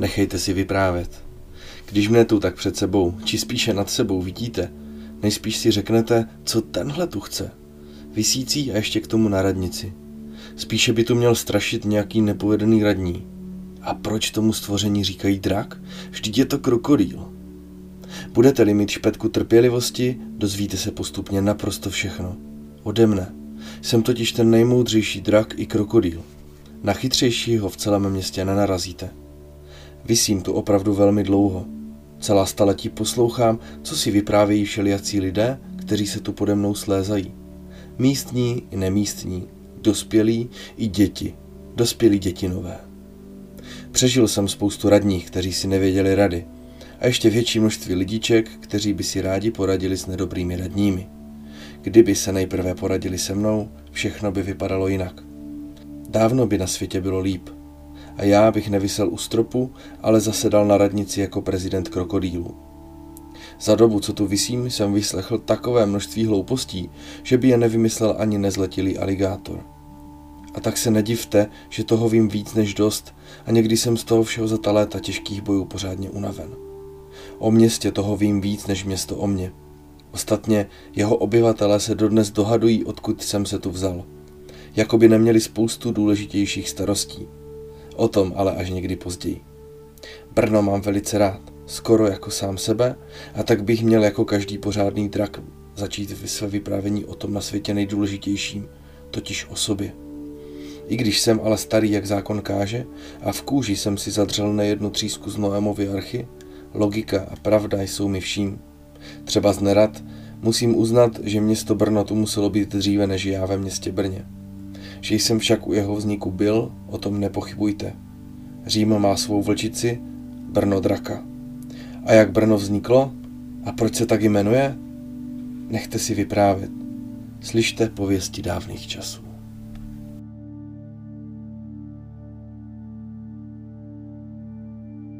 Nechejte si vyprávět. Když mne tu tak před sebou, či spíše nad sebou vidíte, nejspíš si řeknete, co tenhle tu chce. Vysící a ještě k tomu na radnici. Spíše by tu měl strašit nějaký nepovedený radní. A proč tomu stvoření říkají drak? Vždyť je to krokodýl. Budete-li mít špetku trpělivosti, dozvíte se postupně naprosto všechno. Ode mne. Jsem totiž ten nejmoudřejší drak i krokodýl. Na chytřejšího v celém městě nenarazíte. Vysím tu opravdu velmi dlouho. Celá staletí poslouchám, co si vyprávějí všelijací lidé, kteří se tu pode mnou slézají. Místní i nemístní, dospělí i děti, dospělí dětinové. Přežil jsem spoustu radních, kteří si nevěděli rady, a ještě větší množství lidiček, kteří by si rádi poradili s nedobrými radními. Kdyby se nejprve poradili se mnou, všechno by vypadalo jinak. Dávno by na světě bylo líp. A já bych nevysel u stropu, ale zasedal na radnici jako prezident krokodýlů. Za dobu, co tu vysím, jsem vyslechl takové množství hloupostí, že by je nevymyslel ani nezletilý aligátor. A tak se nedivte, že toho vím víc než dost a někdy jsem z toho všeho za ta léta těžkých bojů pořádně unaven. O městě toho vím víc než město o mě. Ostatně jeho obyvatelé se dodnes dohadují, odkud jsem se tu vzal. Jakoby neměli spoustu důležitějších starostí. O tom ale až někdy později. Brno mám velice rád, skoro jako sám sebe, a tak bych měl jako každý pořádný drak začít své vyprávění o tom na světě nejdůležitějším, totiž o sobě. I když jsem ale starý, jak zákon káže, a v kůži jsem si zadřel nejednu třísku z Noémovy archy, logika a pravda jsou mi vším. Třeba z nerad musím uznat, že město Brno tu muselo být dříve než já ve městě Brně. Že jsem však u jeho vzniku byl, o tom nepochybujte. Řím má svou vlčici, Brno draka. A jak Brno vzniklo? A proč se tak jmenuje? Nechte si vyprávět. Slyšte pověsti dávných časů.